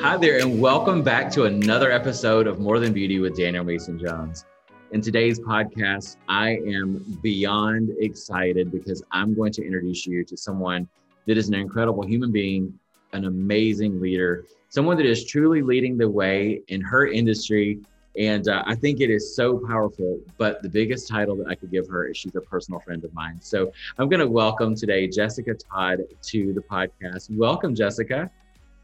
Hi there, and welcome back to another episode of More Than Beauty with Daniel Mason Jones. In today's podcast, I am beyond excited because I'm going to introduce you to someone that is an incredible human being, an amazing leader, someone that is truly leading the way in her industry. And uh, I think it is so powerful. But the biggest title that I could give her is she's a personal friend of mine. So I'm going to welcome today Jessica Todd to the podcast. Welcome, Jessica.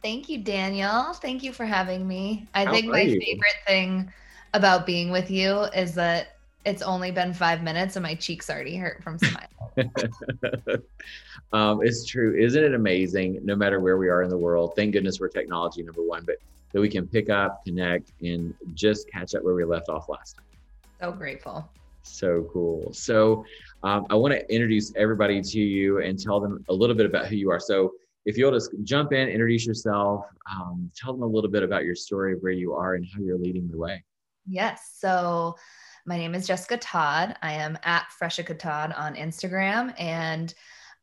Thank you, Daniel. Thank you for having me. I How think my you? favorite thing about being with you is that it's only been five minutes and my cheeks already hurt from smiling. um, it's true. Isn't it amazing? No matter where we are in the world, thank goodness we're technology, number one, but that we can pick up, connect, and just catch up where we left off last time. so grateful. So cool. So um, I want to introduce everybody to you and tell them a little bit about who you are. So if you'll just jump in, introduce yourself, um, tell them a little bit about your story where you are and how you're leading the way. Yes. So my name is Jessica Todd. I am at Freshica Todd on Instagram and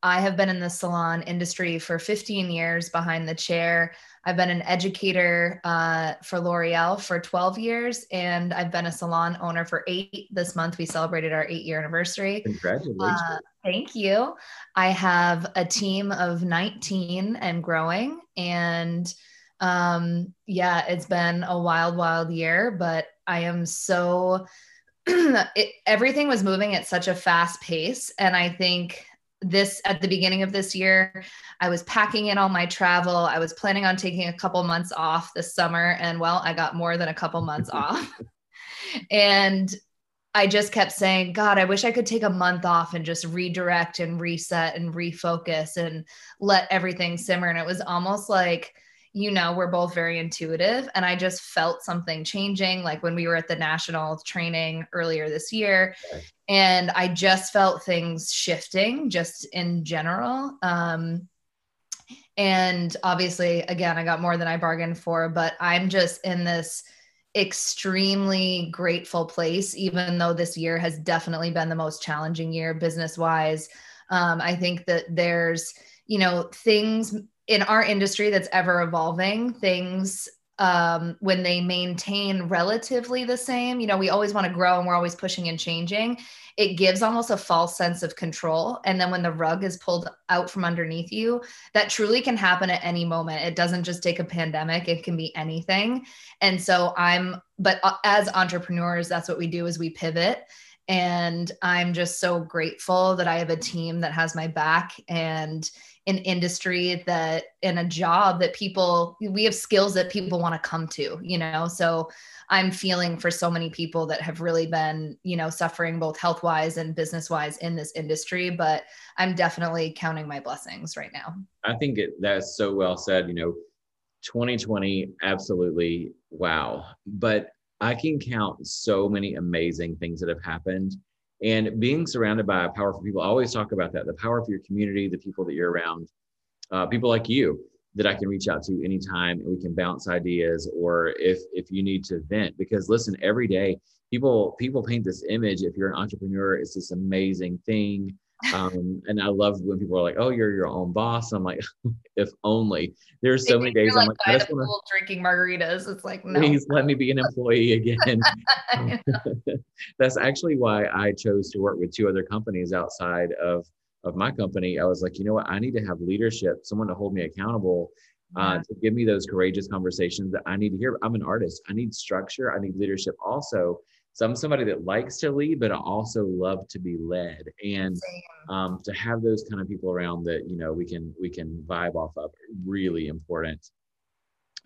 I have been in the salon industry for 15 years behind the chair. I've been an educator uh, for L'Oreal for 12 years, and I've been a salon owner for eight. This month, we celebrated our eight year anniversary. Congratulations. Uh, thank you. I have a team of 19 and growing. And um, yeah, it's been a wild, wild year, but I am so, it, everything was moving at such a fast pace. And I think this at the beginning of this year, I was packing in all my travel. I was planning on taking a couple months off this summer. And well, I got more than a couple months off. And I just kept saying, God, I wish I could take a month off and just redirect and reset and refocus and let everything simmer. And it was almost like, you know, we're both very intuitive. And I just felt something changing, like when we were at the national training earlier this year. And I just felt things shifting just in general. Um, and obviously, again, I got more than I bargained for, but I'm just in this extremely grateful place, even though this year has definitely been the most challenging year business wise. Um, I think that there's, you know, things in our industry that's ever evolving, things um, when they maintain relatively the same, you know, we always want to grow and we're always pushing and changing. It gives almost a false sense of control. And then when the rug is pulled out from underneath you, that truly can happen at any moment. It doesn't just take a pandemic, it can be anything. And so I'm, but uh, as entrepreneurs, that's what we do is we pivot. And I'm just so grateful that I have a team that has my back and an industry that in a job that people we have skills that people want to come to, you know. So I'm feeling for so many people that have really been, you know, suffering both health wise and business wise in this industry. But I'm definitely counting my blessings right now. I think it, that's so well said. You know, 2020, absolutely wow. But I can count so many amazing things that have happened. And being surrounded by powerful people, I always talk about that the power of your community, the people that you're around, uh, people like you that I can reach out to anytime and we can bounce ideas or if if you need to vent. Because listen every day people people paint this image if you're an entrepreneur it's this amazing thing um, and I love when people are like oh you're your own boss I'm like if only there's so many days I'm like I just want pool drinking margaritas. It's like no. please let me be an employee again that's actually why I chose to work with two other companies outside of of my company. I was like, you know what? I need to have leadership, someone to hold me accountable, uh, Yeah. to give me those courageous conversations that I need to hear. I'm an artist. I need structure. I need leadership also. So I'm somebody that likes to lead, but I also love to be led. And um, to have those kind of people around that you know we can we can vibe off of really important.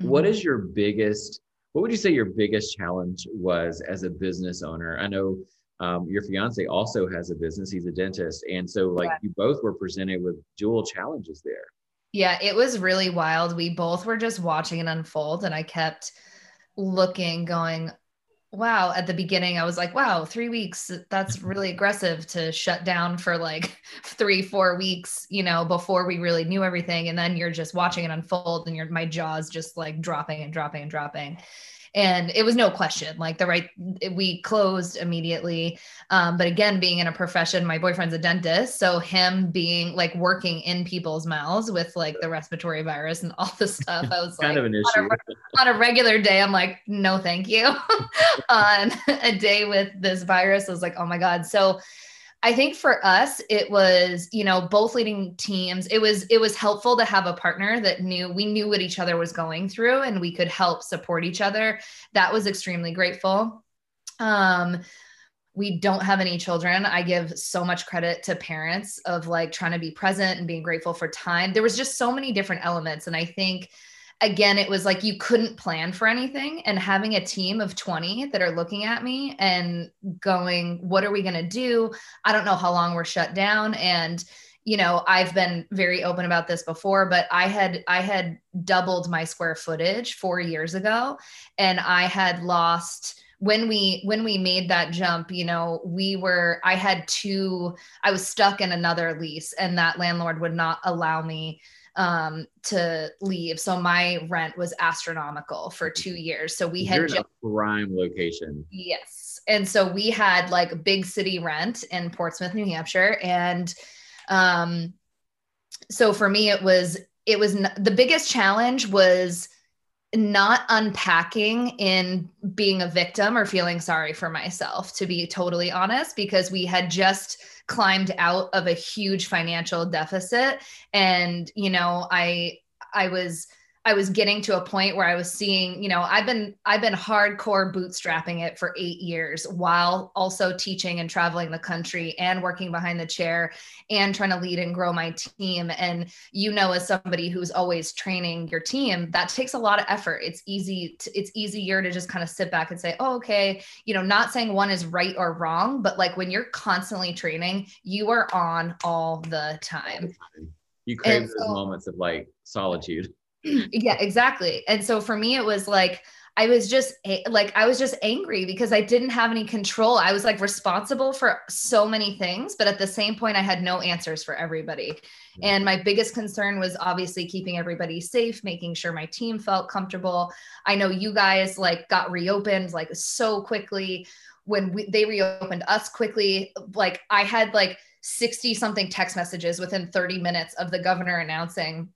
What Mhm. is your biggest? What would you say your biggest challenge was as a business owner? I know um, your fiance also has a business; he's a dentist, and so like Yeah. you both were presented with dual challenges there. Yeah, it was really wild. We both were just watching it unfold, and I kept looking, going, wow. At the beginning, I was like, wow, three weeks, that's mm-hmm. really aggressive to shut down for like three, four weeks, you know, before we really knew everything. And then you're just watching it unfold, and your my jaw's just like dropping and dropping and dropping. And it was no question like the right we closed immediately. Um, but again being in a profession my boyfriend's a dentist so him being like working in people's mouths with like the respiratory virus and all the stuff i was kind like of an issue on a, on a regular day i'm like no thank you. On a day with this virus i was like oh my god. So I think for us it was, you know, both leading teams. It was it was helpful to have a partner that knew we knew what each other was going through and we could help support each other. That was extremely grateful. Um we don't have any children. I give so much credit to parents of like trying to be present and being grateful for time. There was just so many different elements and I think again, it was like you couldn't plan for anything. And having a team of 20 that are looking at me and going, What are we going to do? I don't know how long we're shut down. And you know i've been very open about this before but i had i had doubled my square footage 4 years ago and i had lost when we when we made that jump you know we were i had two i was stuck in another lease and that landlord would not allow me um, to leave. So my rent was astronomical for two years. So we had You're just, prime location. Yes. And so we had like big city rent in Portsmouth, New Hampshire. And um, so for me, it was, it was n- the biggest challenge was not unpacking in being a victim or feeling sorry for myself, to be totally honest, because we had just climbed out of a huge financial deficit. And, you know, I, I was, I was getting to a point where I was seeing, you know, I've been I've been hardcore bootstrapping it for 8 years while also teaching and traveling the country and working behind the chair and trying to lead and grow my team and you know as somebody who's always training your team, that takes a lot of effort. It's easy to, it's easier to just kind of sit back and say, "Oh, okay, you know, not saying one is right or wrong, but like when you're constantly training, you are on all the time." You crave and those so, moments of like solitude yeah, exactly. And so for me, it was like, I was just like, I was just angry because I didn't have any control. I was like responsible for so many things, but at the same point, I had no answers for everybody. And my biggest concern was obviously keeping everybody safe, making sure my team felt comfortable. I know you guys like got reopened like so quickly when we, they reopened us quickly. Like I had like 60 something text messages within 30 minutes of the governor announcing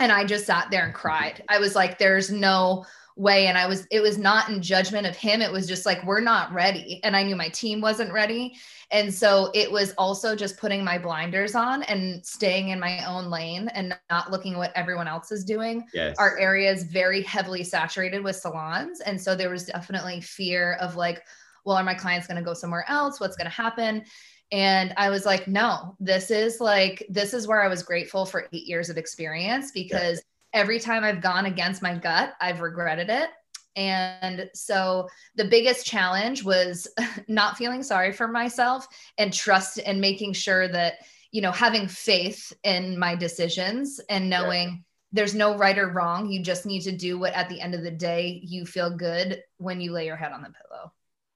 and i just sat there and cried. I was like there's no way. And i was it was not in judgment of him. It was just like we're not ready. And i knew my team wasn't ready. And so it was also just putting my blinders on and staying in my own lane and not looking what everyone else is doing. Yes. our area is very heavily saturated with salons. And so there was definitely fear of like well are my clients going to go somewhere else? What's going to happen and I was like, no, this is like, this is where I was grateful for eight years of experience because yeah. every time I've gone against my gut, I've regretted it. And so the biggest challenge was not feeling sorry for myself and trust and making sure that, you know, having faith in my decisions and knowing yeah. there's no right or wrong. You just need to do what at the end of the day you feel good when you lay your head on the pillow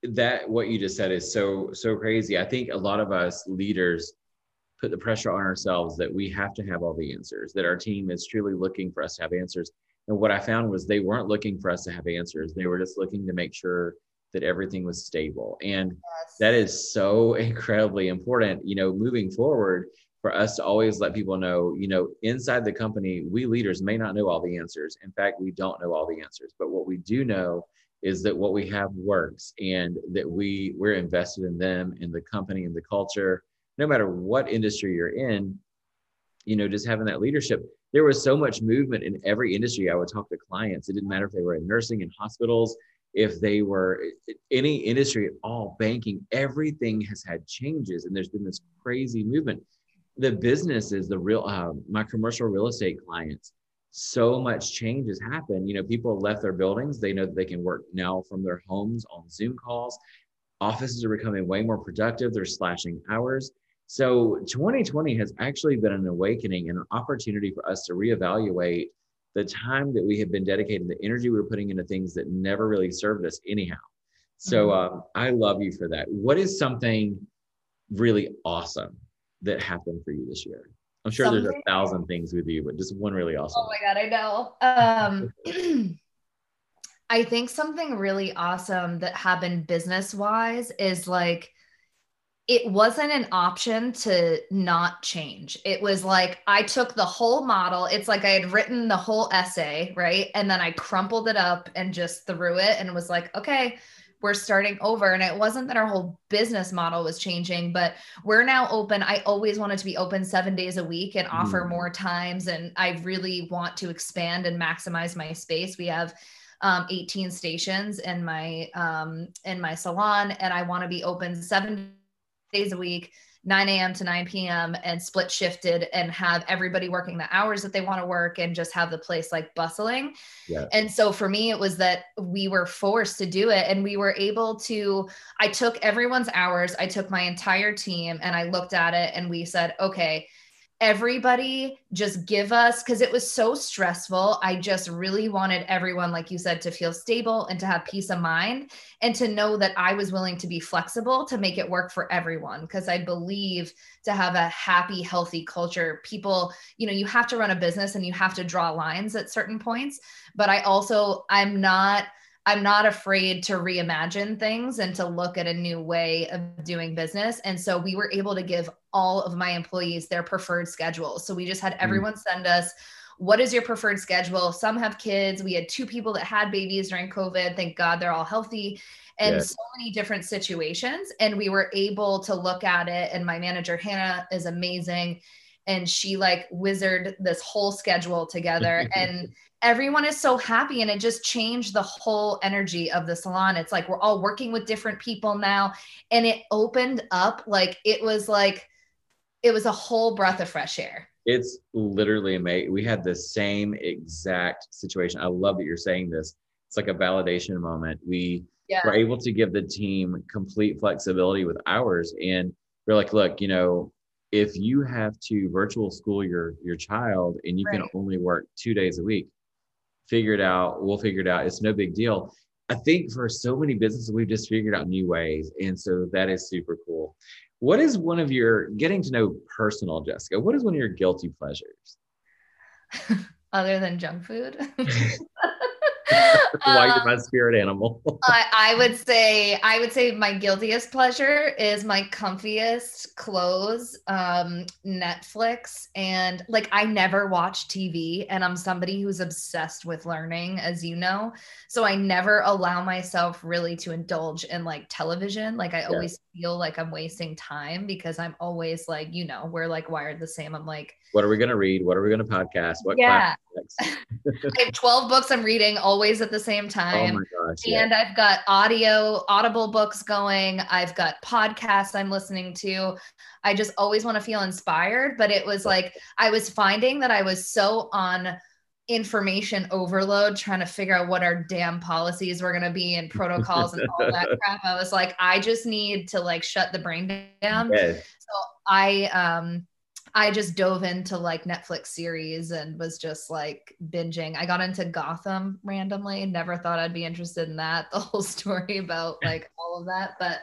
that what you just said is so so crazy. I think a lot of us leaders put the pressure on ourselves that we have to have all the answers, that our team is truly looking for us to have answers. And what I found was they weren't looking for us to have answers. They were just looking to make sure that everything was stable. And yes. that is so incredibly important, you know, moving forward for us to always let people know, you know, inside the company, we leaders may not know all the answers. In fact, we don't know all the answers, but what we do know is that what we have works and that we we're invested in them in the company and the culture. No matter what industry you're in you know just having that leadership. There was so much movement in every industry. I would talk to clients. It didn't matter if they were in nursing and hospitals if they were any industry at all banking everything has had changes and there's been this crazy movement. The businesses the real uh, my commercial real estate clients so much change has happened. You know, people have left their buildings. They know that they can work now from their homes on Zoom calls. Offices are becoming way more productive. They're slashing hours. So 2020 has actually been an awakening and an opportunity for us to reevaluate the time that we have been dedicating, the energy we are putting into things that never really served us anyhow. So mm-hmm. um, I love you for that. What is something really awesome that happened for you this year? I'm sure Something. there's a thousand things with you, but just one really awesome. Oh my god, I know. Um, I think something really awesome that happened business wise is like it wasn't an option to not change. It was like I took the whole model. It's like I had written the whole essay, right? And then I crumpled it up and just threw it and was like, okay, we're starting over. And it wasn't that our whole business model was changing, but we're now open. I always wanted to be open seven days a week and offer mm. more times. And I really want to expand and maximize my space. We have um, 18 stations in my um, in my salon, and I want to be open seven days a week 9 a.m. to 9 p.m. and split shifted and have everybody working the hours that they want to work and just have the place like bustling. Yeah. And so for me, it was that we were forced to do it and we were able to. I took everyone's hours, I took my entire team and I looked at it and we said, okay, everybody just give us because it was so stressful. I just really wanted everyone, like you said, to feel stable and to have peace of mind and to know that I was willing to be flexible to make it work for everyone. Because I believe to have a happy, healthy culture, people, you know, you have to run a business and you have to draw lines at certain points. But I also, I'm not I'm not afraid to reimagine things and to look at a new way of doing business. And so we were able to give all of my employees their preferred schedule. So we just had mm. everyone send us what is your preferred schedule? Some have kids. We had two people that had babies during COVID. Thank God they're all healthy and so many different situations. And we were able to look at it. And my manager, Hannah, is amazing. And she like wizard this whole schedule together. and everyone is so happy and it just changed the whole energy of the salon. It's like we're all working with different people now. And it opened up like it was like it was a whole breath of fresh air. It's literally amazing we had the same exact situation. I love that you're saying this. It's like a validation moment. We yeah. were able to give the team complete flexibility with hours. And we're like look you know if you have to virtual school your your child and you right. can only work two days a week figure it out. We'll figure it out. It's no big deal. I think for so many businesses, we've just figured out new ways. And so that is super cool. What is one of your getting to know personal, Jessica? What is one of your guilty pleasures? Other than junk food? Why you're my um, spirit animal. I, I would say I would say my guiltiest pleasure is my comfiest clothes, um, Netflix, and like I never watch TV, and I'm somebody who's obsessed with learning, as you know. So I never allow myself really to indulge in like television. Like I yeah. always feel like I'm wasting time because I'm always like, you know, we're like wired the same. I'm like, what are we gonna read? What are we gonna podcast? What yeah. I have 12 books I'm reading always at the same oh time. Oh gosh, and yeah. I've got audio, audible books going. I've got podcasts I'm listening to. I just always want to feel inspired. But it was like I was finding that I was so on information overload trying to figure out what our damn policies were going to be and protocols and all that crap i was like i just need to like shut the brain down yes. so i um I just dove into like Netflix series and was just like binging. I got into Gotham randomly. Never thought I'd be interested in that. The whole story about like all of that. But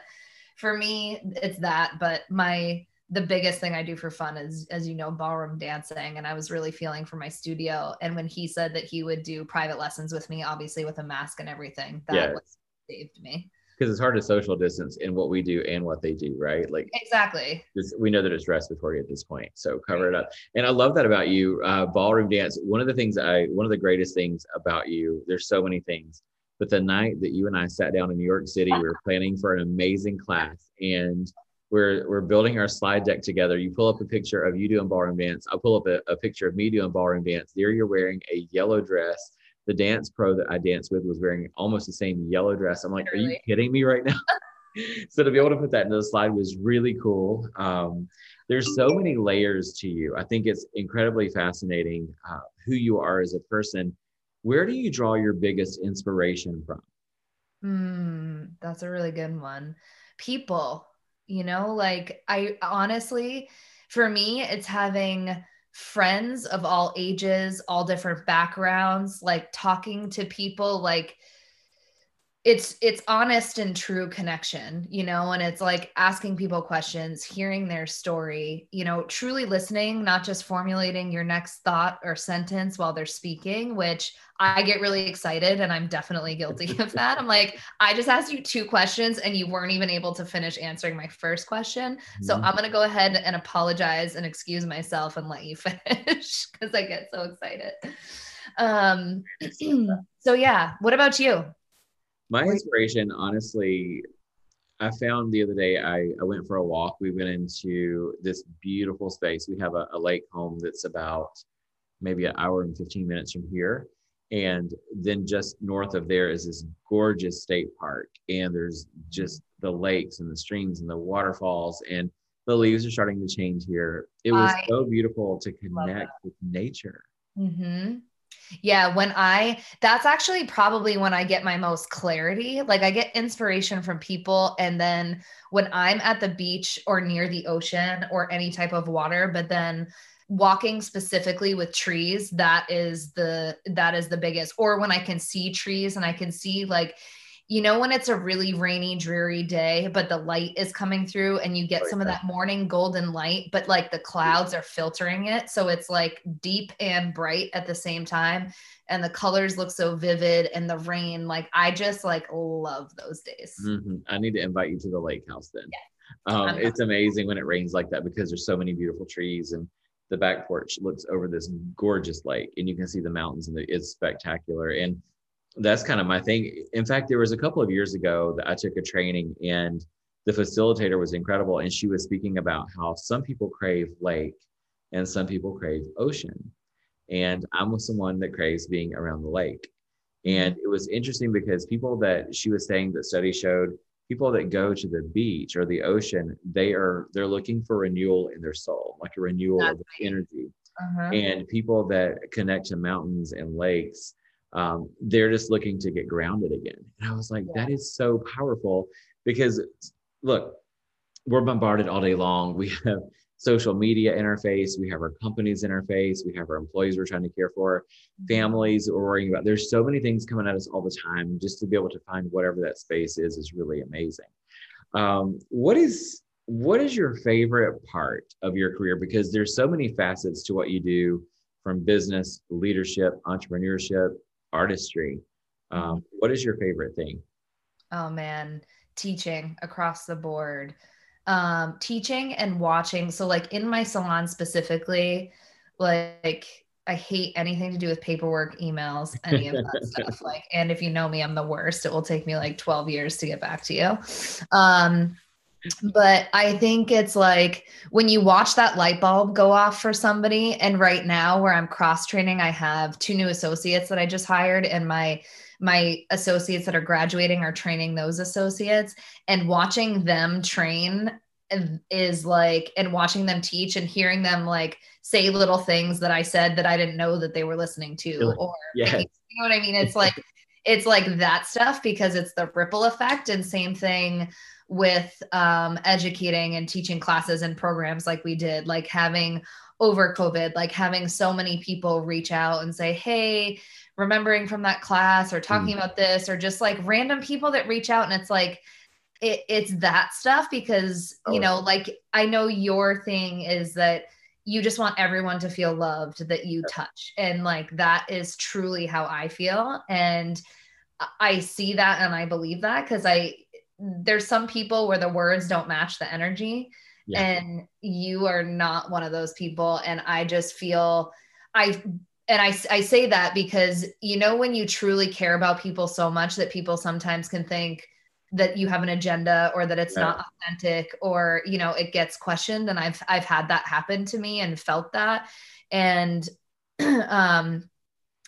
for me, it's that. But my the biggest thing I do for fun is, as you know, ballroom dancing. And I was really feeling for my studio. And when he said that he would do private lessons with me, obviously with a mask and everything, that yes. saved me because it's hard to social distance in what we do and what they do, right? Like exactly. we know that it's respiratory at this point, so cover it up. And I love that about you, uh, ballroom dance. One of the things I, one of the greatest things about you, there's so many things, but the night that you and I sat down in New York City, we were planning for an amazing class, and we're we're building our slide deck together. You pull up a picture of you doing ballroom dance. I'll pull up a, a picture of me doing ballroom dance. There, you're wearing a yellow dress the dance pro that I danced with was wearing almost the same yellow dress. I'm like, really? are you kidding me right now? so to be able to put that into the slide was really cool. Um, there's so many layers to you. I think it's incredibly fascinating uh, who you are as a person. Where do you draw your biggest inspiration from? Mm, that's a really good one. People, you know, like I honestly, for me, it's having friends of all ages, all different backgrounds, like talking to people like it's it's honest and true connection you know and it's like asking people questions hearing their story you know truly listening not just formulating your next thought or sentence while they're speaking which i get really excited and i'm definitely guilty of that. I'm like i just asked you two questions and you weren't even able to finish answering my first question. So mm-hmm. i'm going to go ahead and apologize and excuse myself and let you finish because i get so excited. Um so yeah what about you my inspiration, honestly, I found the other day, I, I went for a walk. We went into this beautiful space. We have a, a lake home that's about maybe an hour and 15 minutes from here. And then just north of there is this gorgeous state park. And there's just the lakes and the streams and the waterfalls. And the leaves are starting to change here. It was I so beautiful to connect with nature. Mm-hmm. Yeah, when I, that's actually probably when I get my most clarity. Like I get inspiration from people. And then when I'm at the beach or near the ocean or any type of water, but then walking specifically with trees, that is the, that is the biggest. Or when I can see trees and I can see like, you know when it's a really rainy dreary day but the light is coming through and you get some of that morning golden light but like the clouds are filtering it so it's like deep and bright at the same time and the colors look so vivid and the rain like i just like love those days mm-hmm. i need to invite you to the lake house then yeah. um, it's amazing when it rains like that because there's so many beautiful trees and the back porch looks over this gorgeous lake and you can see the mountains and it's spectacular and that's kind of my thing. In fact, there was a couple of years ago that I took a training and the facilitator was incredible. And she was speaking about how some people crave lake and some people crave ocean. And I'm with someone that craves being around the lake. And it was interesting because people that she was saying that study showed people that go to the beach or the ocean, they are they're looking for renewal in their soul, like a renewal That's of energy. Uh-huh. And people that connect to mountains and lakes, um, they're just looking to get grounded again. And I was like, yeah. that is so powerful because look, we're bombarded all day long. We have social media interface, we have our company's interface, we have our employees we're trying to care for, mm-hmm. families we're worrying about. There's so many things coming at us all the time. Just to be able to find whatever that space is is really amazing. Um, what is what is your favorite part of your career? Because there's so many facets to what you do from business, leadership, entrepreneurship, artistry. Um, what is your favorite thing? Oh man, teaching across the board. Um, teaching and watching. So, like in my salon specifically, like I hate anything to do with paperwork, emails, any of that stuff. Like, and if you know me, I'm the worst. It will take me like 12 years to get back to you. Um, but I think it's like when you watch that light bulb go off for somebody. And right now, where I'm cross training, I have two new associates that I just hired, and my my associates that are graduating are training those associates, and watching them train is like and watching them teach and hearing them like say little things that I said that I didn't know that they were listening to or yeah. you know what I mean it's like it's like that stuff because it's the ripple effect and same thing with um, educating and teaching classes and programs like we did, like having over COVID, like having so many people reach out and say, Hey, remembering from that class or talking mm. about this, or just like random people that reach out. And it's like, it, it's that stuff because, oh. you know, like I know your thing is that you just want everyone to feel loved that you touch. And like that is truly how I feel. And I see that and I believe that because I, there's some people where the words don't match the energy yeah. and you are not one of those people and i just feel i and I, I say that because you know when you truly care about people so much that people sometimes can think that you have an agenda or that it's right. not authentic or you know it gets questioned and i've i've had that happen to me and felt that and um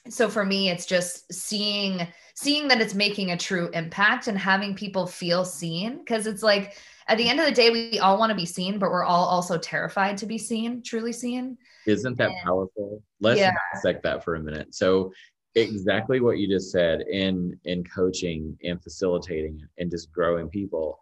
so for me it's just seeing seeing that it's making a true impact and having people feel seen because it's like at the end of the day we all want to be seen but we're all also terrified to be seen truly seen. Isn't that and, powerful? Let's yeah. dissect that for a minute. So exactly what you just said in in coaching and facilitating and just growing people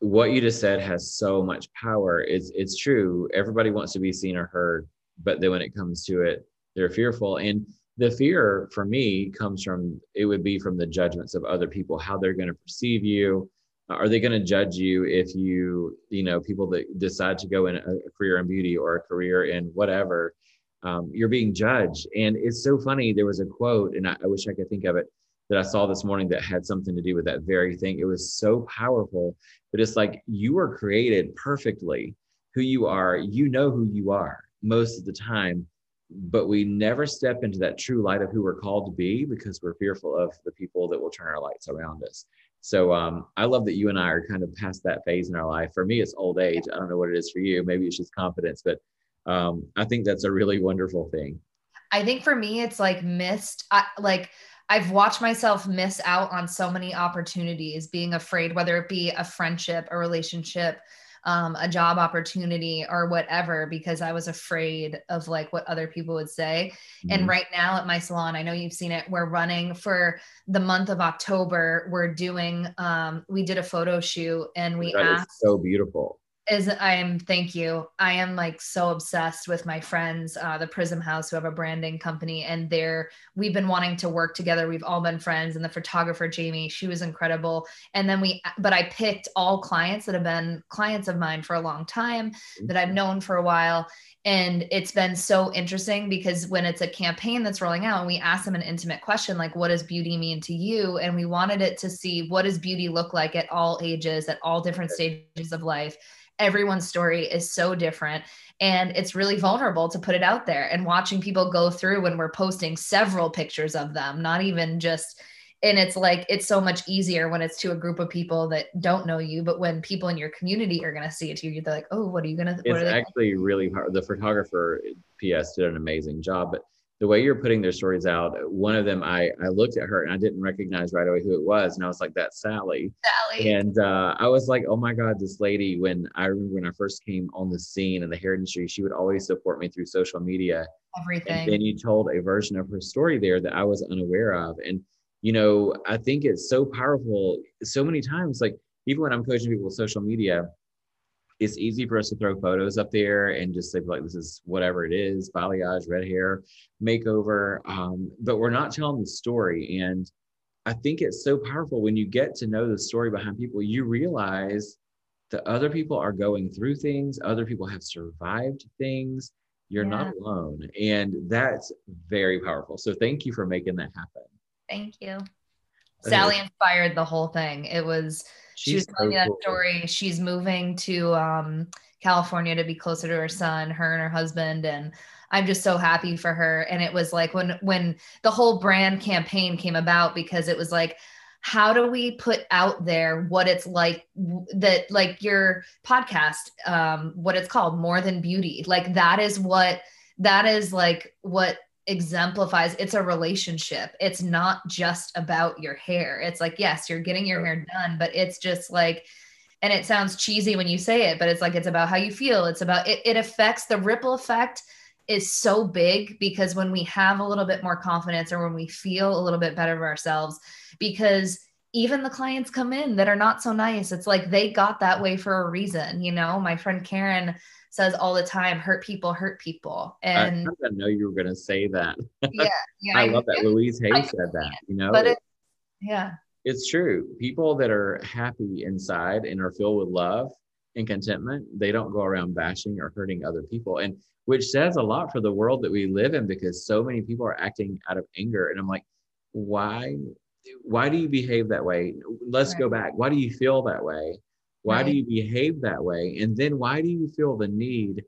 what you just said has so much power. It's it's true. Everybody wants to be seen or heard but then when it comes to it they're fearful. And the fear for me comes from it would be from the judgments of other people how they're going to perceive you. Are they going to judge you if you you know people that decide to go in a, a career in beauty or a career in whatever um, you're being judged. And it's so funny there was a quote and I, I wish i could think of it that i saw this morning that had something to do with that very thing. It was so powerful but it's like you were created perfectly who you are. You know who you are most of the time but we never step into that true light of who we're called to be because we're fearful of the people that will turn our lights around us. So um, I love that you and I are kind of past that phase in our life. For me, it's old age. I don't know what it is for you. Maybe it's just confidence, but um, I think that's a really wonderful thing. I think for me, it's like missed, I, like I've watched myself miss out on so many opportunities, being afraid, whether it be a friendship, a relationship, um, a job opportunity or whatever because I was afraid of like what other people would say. Mm-hmm. And right now at my salon, I know you've seen it, we're running for the month of October. We're doing, um, we did a photo shoot and we that asked. so beautiful is I am thank you. I am like so obsessed with my friends, uh, the Prism House, who have a branding company, and they're we've been wanting to work together. We've all been friends, and the photographer Jamie, she was incredible. And then we, but I picked all clients that have been clients of mine for a long time, that I've known for a while, and it's been so interesting because when it's a campaign that's rolling out, and we ask them an intimate question like, "What does beauty mean to you?" and we wanted it to see what does beauty look like at all ages, at all different stages of life everyone's story is so different and it's really vulnerable to put it out there and watching people go through when we're posting several pictures of them not even just and it's like it's so much easier when it's to a group of people that don't know you but when people in your community are going to see it to you they're like oh what are you going to it's actually really hard the photographer ps did an amazing job but the way you're putting their stories out, one of them, I, I looked at her and I didn't recognize right away who it was. And I was like, that's Sally. Sally. And uh, I was like, oh my God, this lady, when I remember when I first came on the scene in the hair industry, she would always support me through social media. Everything. And then you told a version of her story there that I was unaware of. And, you know, I think it's so powerful so many times, like even when I'm coaching people with social media, it's easy for us to throw photos up there and just say like this is whatever it is balayage red hair makeover um, but we're not telling the story. And i think it's so powerful when you get to know the story behind people you realize that other people are going through things other people have survived things. You're yeah. not alone. And that's very powerful. So thank you for making that happen. Thank you. Sally inspired the whole thing. It was She's she was telling so me that story. She's moving to um, California to be closer to her son, her and her husband, and I'm just so happy for her. And it was like when when the whole brand campaign came about because it was like how do we put out there what it's like that like your podcast um what it's called more than beauty like that is what that is like what exemplifies it's a relationship. It's not just about your hair. It's like, yes, you're getting your hair done, but it's just like, and it sounds cheesy when you say it, but it's like, it's about how you feel. It's about, it, it affects the ripple effect is so big because when we have a little bit more confidence or when we feel a little bit better of ourselves, because even the clients come in that are not so nice, it's like they got that way for a reason. You know, my friend Karen, says all the time, hurt people hurt people. And I, know you were going to say that. Yeah. yeah I, I, love that. Louise Hay said that, you know, but it, yeah, it's true. People that are happy inside and are filled with love and contentment, they don't go around bashing or hurting other people. And which says a lot for the world that we live in because so many people are acting out of anger. And I'm like, why? Why do you behave that way? Let's right. go back. Why do you feel that way? Why right. do you behave that way? And then why do you feel the need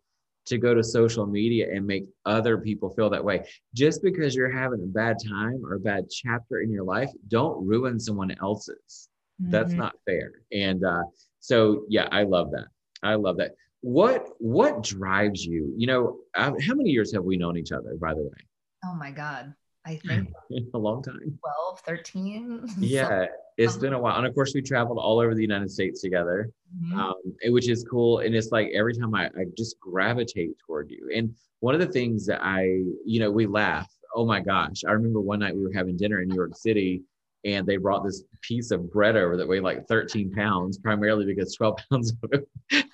to go to social media and make other people feel that way? Just because you're having a bad time or a bad chapter in your life, don't ruin someone else's. Mm-hmm. That's not fair. And uh, so, yeah, I love that. I love that. What what drives you? You know, uh, how many years have we known each other? By the way. Oh my God. I think a long time 12, 13. Yeah, it's been a while. And of course, we traveled all over the United States together, mm-hmm. um, which is cool. And it's like every time I, I just gravitate toward you. And one of the things that I, you know, we laugh. Oh my gosh. I remember one night we were having dinner in New York City and they brought this piece of bread over that weighed like 13 pounds, primarily because 12 pounds of it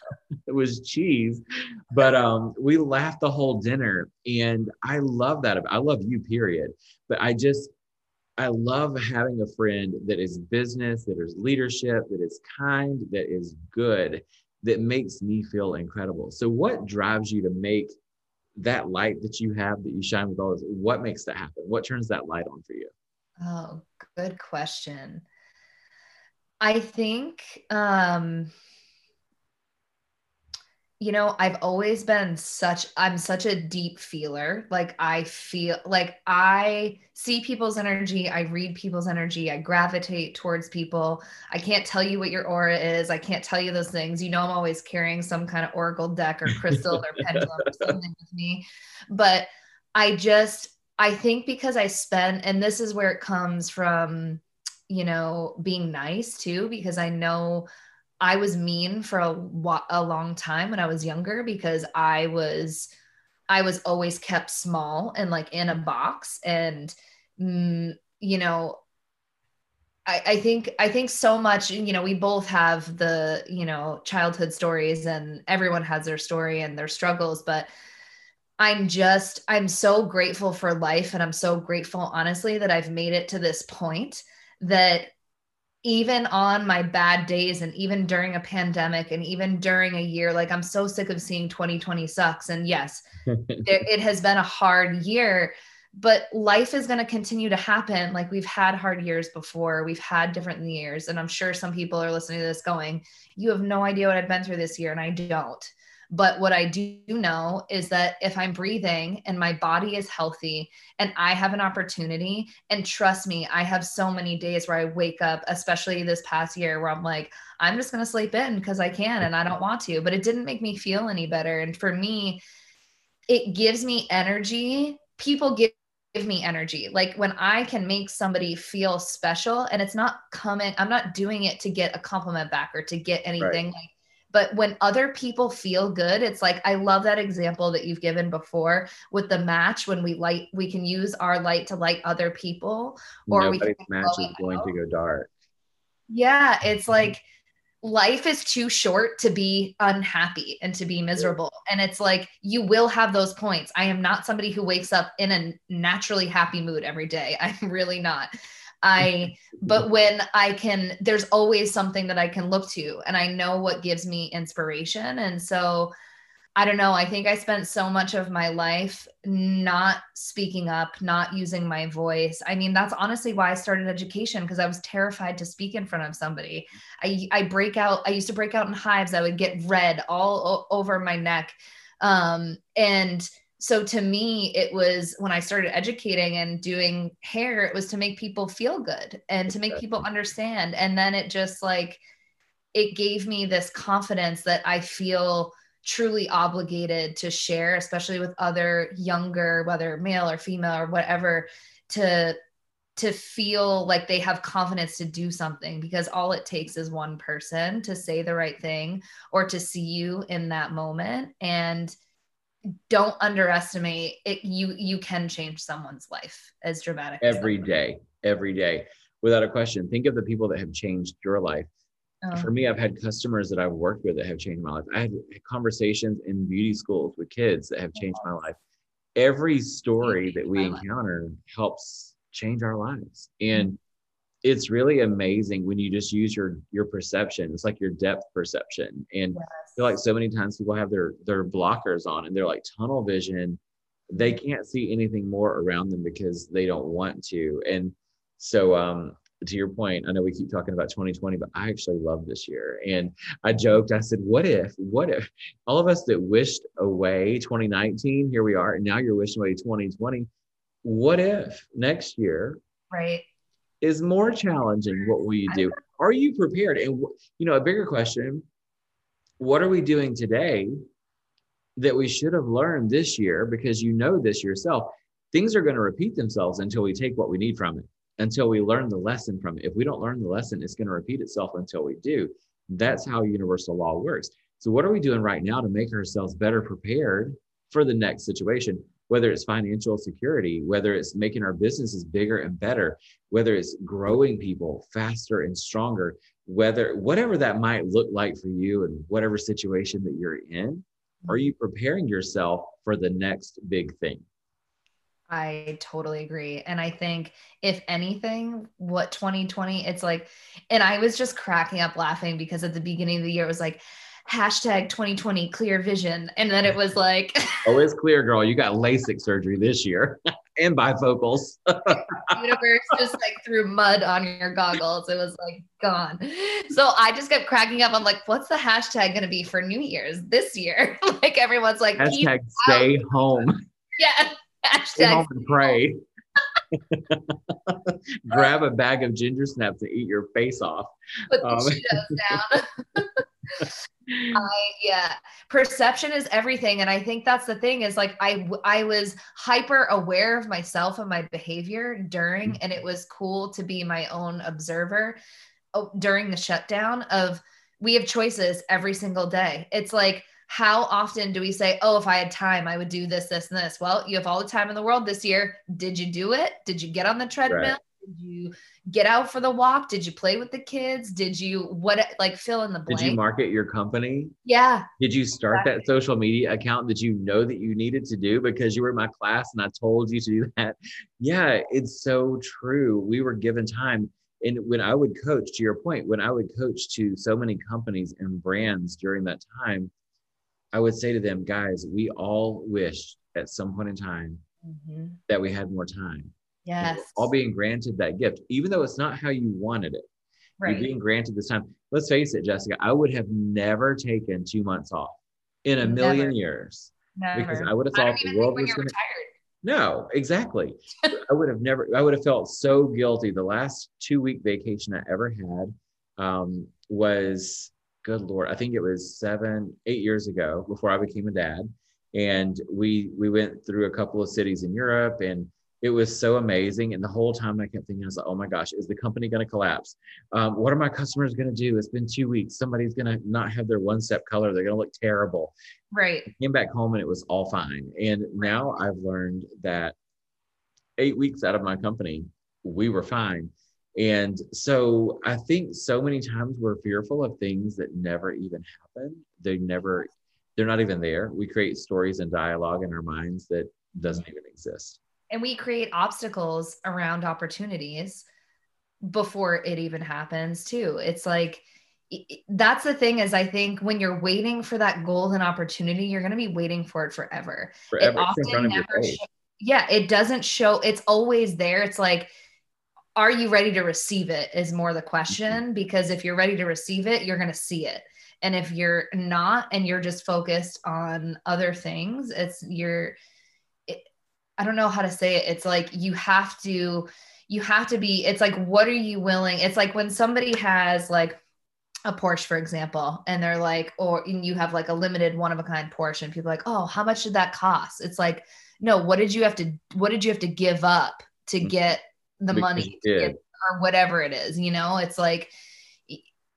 it was cheese. But um, we laughed the whole dinner, and I love that. I love you, period. But I just I love having a friend that is business, that is leadership, that is kind, that is good, that makes me feel incredible. So, what drives you to make that light that you have that you shine with all this? What makes that happen? What turns that light on for you? Oh, good question. I think um you know, I've always been such, I'm such a deep feeler. Like, I feel like I see people's energy, I read people's energy, I gravitate towards people. I can't tell you what your aura is. I can't tell you those things. You know, I'm always carrying some kind of oracle deck or crystal or pendulum or something with me. But I just, I think because I spent, and this is where it comes from, you know, being nice too, because I know I was mean for a, a long time when I was younger because I was I was always kept small and like in a box and mm, you know I, I think I think so much you know we both have the you know childhood stories and everyone has their story and their struggles but I'm just I'm so grateful for life and I'm so grateful honestly that I've made it to this point that even on my bad days and even during a pandemic and even during a year like i'm so sick of seeing 2020 sucks. And yes it has been a hard year but life is going to continue to happen. Like we've had hard years before. We've had different years. And i'm sure some people are listening to this going you have no idea what i've been through this year and i don't but what I do know is that if I'm breathing and my body is healthy and I have an opportunity, and trust me, I have so many days where I wake up, especially this past year, where I'm like, I'm just going to sleep in because I can and I don't want to, but it didn't make me feel any better. And for me, it gives me energy. People give give me energy. Like when I can make somebody feel special and it's not coming, I'm not doing it to get a compliment back or to get anything right. like but when other people feel good it's like i love that example that you've given before with the match when we light we can use our light to light other people or Nobody's we can match is going out. to go dark. Yeah it's mm-hmm. like life is too short to be unhappy and to be miserable. And it's like you will have those points. I am not somebody who wakes up in a naturally happy mood every day. I'm really not I, but when I can, there's always something that I can look to and I know what gives me inspiration. And so I don't know. I think I spent so much of my life not speaking up, not using my voice. I mean, that's honestly why I started education because I was terrified to speak in front of somebody. I, I break out, I used to break out in hives. I would get red all o- over my neck. Um, and so to me it was when i started educating and doing hair it was to make people feel good and to make people understand. And then it just like it gave me this confidence that i feel truly obligated to share especially with other younger whether male or female or whatever to to feel like they have confidence to do something because all it takes is one person to say the right thing or to see you in that moment. And don't underestimate it. You you can change someone's life as dramatic every as day every day without a question. Think of the people that have changed your life. Oh. for me i've had customers that i've worked with that have changed my life. I had conversations in beauty schools with kids that have changed my life. Every story that we encounter helps change our lives. And mm-hmm it's really amazing when you just use your your perception. It's like your depth perception. And yes. I feel like so many times people have their their blockers on and they're like tunnel vision. They can't see anything more around them because they don't want to. And so um to your point i know we keep talking about 2020 but i actually love this year. And i joked i said what if what if all of us that wished away 2019 here we are and now you're wishing away 2020 what if next year right is more challenging. What will you do? Are you prepared? And you know, a bigger question: What are we doing today that we should have learned this year? Because you know this yourself. Things are going to repeat themselves until we take what we need from it, until we learn the lesson from it. If we don't learn the lesson, it's going to repeat itself until we do. That's how universal law works. So, what are we doing right now to make ourselves better prepared for the next situation? Whether it's financial security, whether it's making our businesses bigger and better, whether it's growing people faster and stronger. whether whatever that might look like for you and whatever situation that you're in, are you preparing yourself for the next big thing? I totally agree. And I think if anything, what 2020, it's like, and I was just cracking up laughing because at the beginning of the year it was like, hashtag 2020 clear vision. And then it was like, oh, it's clear, girl. You got LASIK surgery this year and bifocals. universe just like threw mud on your goggles. It was like gone. So I just kept cracking up. I'm like, what's the hashtag going to be for New Year's this year? like everyone's like, hashtag stay out. home. Yeah. Hashtag stay home and pray. Grab a bag of ginger snaps and eat your face off. Put the um, down. I, yeah perception is everything and i think that's the thing is like i i was hyper aware of myself and my behavior during mm-hmm. and it was cool to be my own observer during the shutdown of we have choices every single day. It's like how often do we say oh if i had time i would do this this and this. Well you have all the time in the world this year. Did you do it? Did you get on the treadmill? Right. did you get out for the walk? Did you play with the kids? Did you what like fill in the blank? Did you market your company? Yeah. Did you start exactly. that social media account that you know that you needed to do because you were in my class and I told you to do that? Yeah, it's so true. We were given time. And when I would coach, to your point, when I would coach to so many companies and brands during that time, I would say to them, guys, we all wish at some point in time mm-hmm. that we had more time Yes. All being granted that gift, even though it's not how you wanted it. Right. You're being granted this time. Let's face it, Jessica, I would have never taken two months off in a million never. years. Never. Because I would have thought the world was going to. No, exactly. I would have never, I would have felt so guilty. The last two week vacation I ever had um, was, good Lord, I think it was seven, eight years ago before I became a dad. And we, we went through a couple of cities in Europe and it was so amazing. And the whole time I kept thinking, I was like, oh my gosh, is the company going to collapse? Um, what are my customers going to do? It's been two weeks. Somebody's going to not have their one step color. They're going to look terrible. Right. I came back home and it was all fine. And now I've learned that eight weeks out of my company, we were fine. And so I think so many times we're fearful of things that never even happen. They never, they're not even there. We create stories and dialogue in our minds that doesn't even exist and we create obstacles around opportunities before it even happens too. It's like that's the thing is i think when you're waiting for that golden opportunity you're going to be waiting for it forever, forever. it often never sh- yeah it doesn't show it's always there. It's like are you ready to receive it is more the question. Mm-hmm. because if you're ready to receive it you're going to see it. And if you're not and you're just focused on other things it's you're I don't know how to say it. It's like you have to you have to be it's like what are you willing? It's like when somebody has like a Porsche, for example, and they're like, or you have like a limited one of a kind Porsche, and people are like, oh, how much did that cost? It's like, no, what did you have to what did you have to give up to mm-hmm. get the money get, or whatever it is? You know, it's like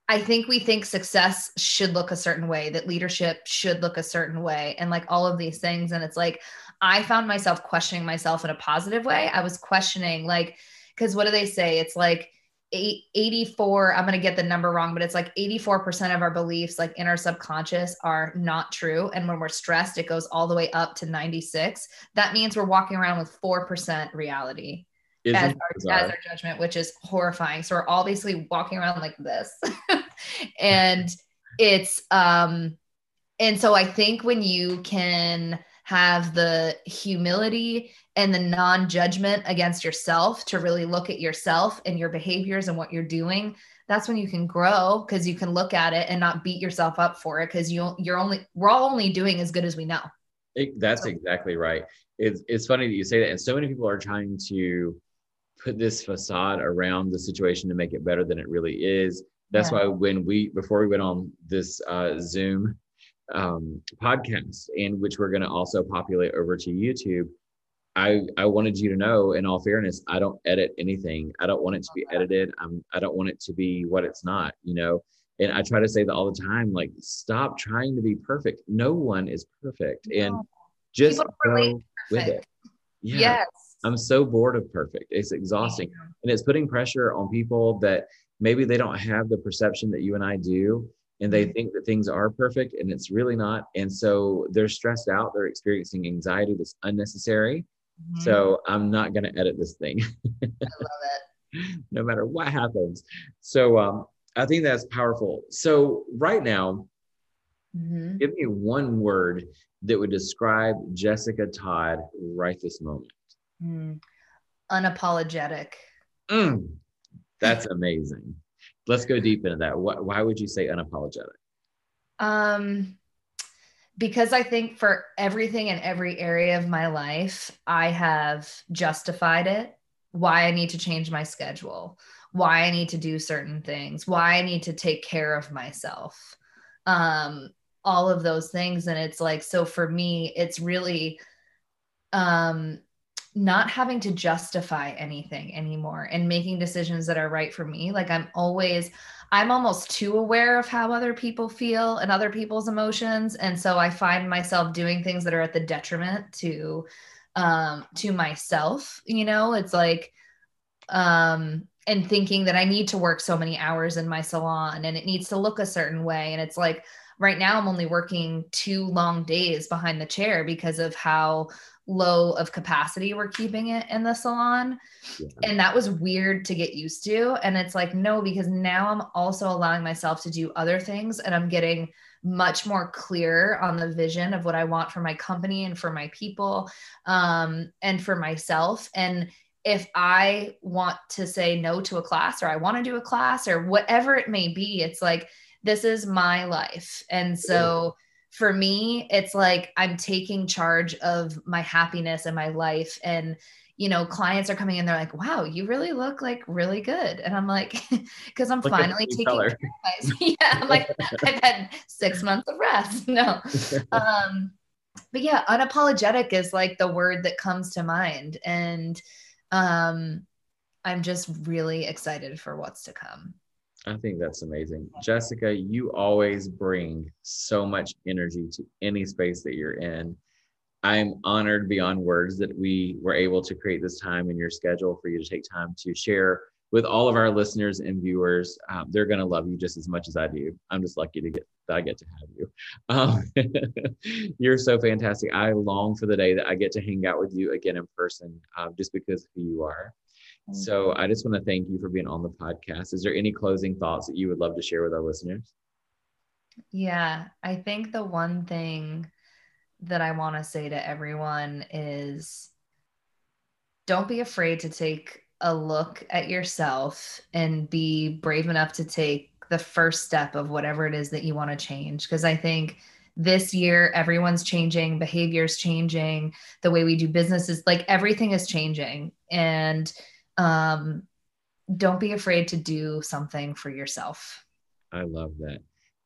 I think we think success should look a certain way, that leadership should look a certain way, and like all of these things. And it's like, I found myself questioning myself in a positive way. I was questioning, like, because what do they say? It's like 84, I'm going to get the number wrong, but it's like 84% of our beliefs, like in our subconscious, are not true. And when we're stressed, it goes all the way up to 96. That means we're walking around with 4% reality. As our, as our, judgment, which is horrifying. So we're all basically walking around like this. and it's um and so I think when you can have the humility and the non judgment against yourself to really look at yourself and your behaviors and what you're doing, that's when you can grow because you can look at it and not beat yourself up for it because you you're only we're all only doing as good as we know. It, that's exactly right. It's it's funny that you say that, and so many people are trying to put this facade around the situation to make it better than it really is. That's yeah. why when we before we went on this uh, Zoom um, podcast, and which we're going to also populate over to YouTube. I, I wanted you to know, in all fairness, I don't edit anything. I don't want it to be edited. I'm, I don't want it to be what it's not, you know? And I try to say that all the time, like, stop trying to be perfect. No one is perfect. No. And just go with it. Yeah. Yes. I'm so bored of perfect. It's exhausting. And it's putting pressure on people that maybe they don't have the perception that you and I do. And they Mhm. think that things are perfect and it's really not. And so they're stressed out. They're experiencing anxiety that's unnecessary. Mhm. So I'm not going to edit this thing. I love it. no matter what happens. So um, I think that's powerful. So right now, Mhm. give me one word that would describe Jessica Todd right this moment. Mm. Unapologetic. Mm, that's amazing. Let's go deep into that. Why, why would you say unapologetic? Um, because I think for everything in every area of my life, I have justified it, why I need to change my schedule, why I need to do certain things, why I need to take care of myself. Um, all of those things. And it's like, so for me, it's really um not having to justify anything anymore and making decisions that are right for me. Like I'm always I'm almost too aware of how other people feel and other people's emotions. And so I find myself doing things that are at the detriment to um to myself. You know, it's like um and thinking that I need to work so many hours in my salon and it needs to look a certain way. And it's like right now I'm only working two long days behind the chair because of how low of capacity we're keeping it in the salon. Yeah. and that was weird to get used to. And it's like no because now i'm also allowing myself to do other things and i'm getting much more clear on the vision of what i want for my company and for my people um, and for myself. And if i want to say no to a class or i want to do a class or whatever it may be it's like this is my life. And so for me it's like i'm taking charge of my happiness and my life. And you know clients are coming in they're like wow you really look like really good. And i'm like because i'm Look finally taking color. care of myself yeah i'm like i've had six months of rest no. Um but yeah unapologetic is like the word that comes to mind. And um i'm just really excited for what's to come I think that's amazing. Jessica, you always bring so much energy to any space that you're in. I'm honored beyond words that we were able to create this time in your schedule for you to take time to share with all of our listeners and viewers. Um, they're going to love you just as much as I do. I'm just lucky to get that I get to have you. Um, you're so fantastic. I long for the day that I get to hang out with you again in person, uh, just because of who you are. So I just want to thank you for being on the podcast. Is there any closing thoughts that you would love to share with our listeners? Yeah, I think the one thing that I want to say to everyone is don't be afraid to take a look at yourself and be brave enough to take the first step of whatever it is that you want to change. Because I think this year, everyone's changing, behavior's changing, the way we do business is like everything is changing. And um, don't be afraid to do something for yourself. I love that.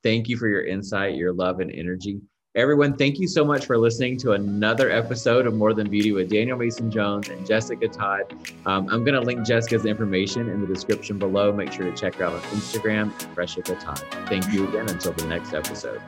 Thank you for your insight, your love, and energy. Everyone, thank you so much for listening to another episode of More Than Beauty with Daniel Mason Jones and Jessica Todd. Um, I'm going to link Jessica's information in the description below. Make sure to check her out on Instagram, Freshika Todd. Thank you again until the next episode.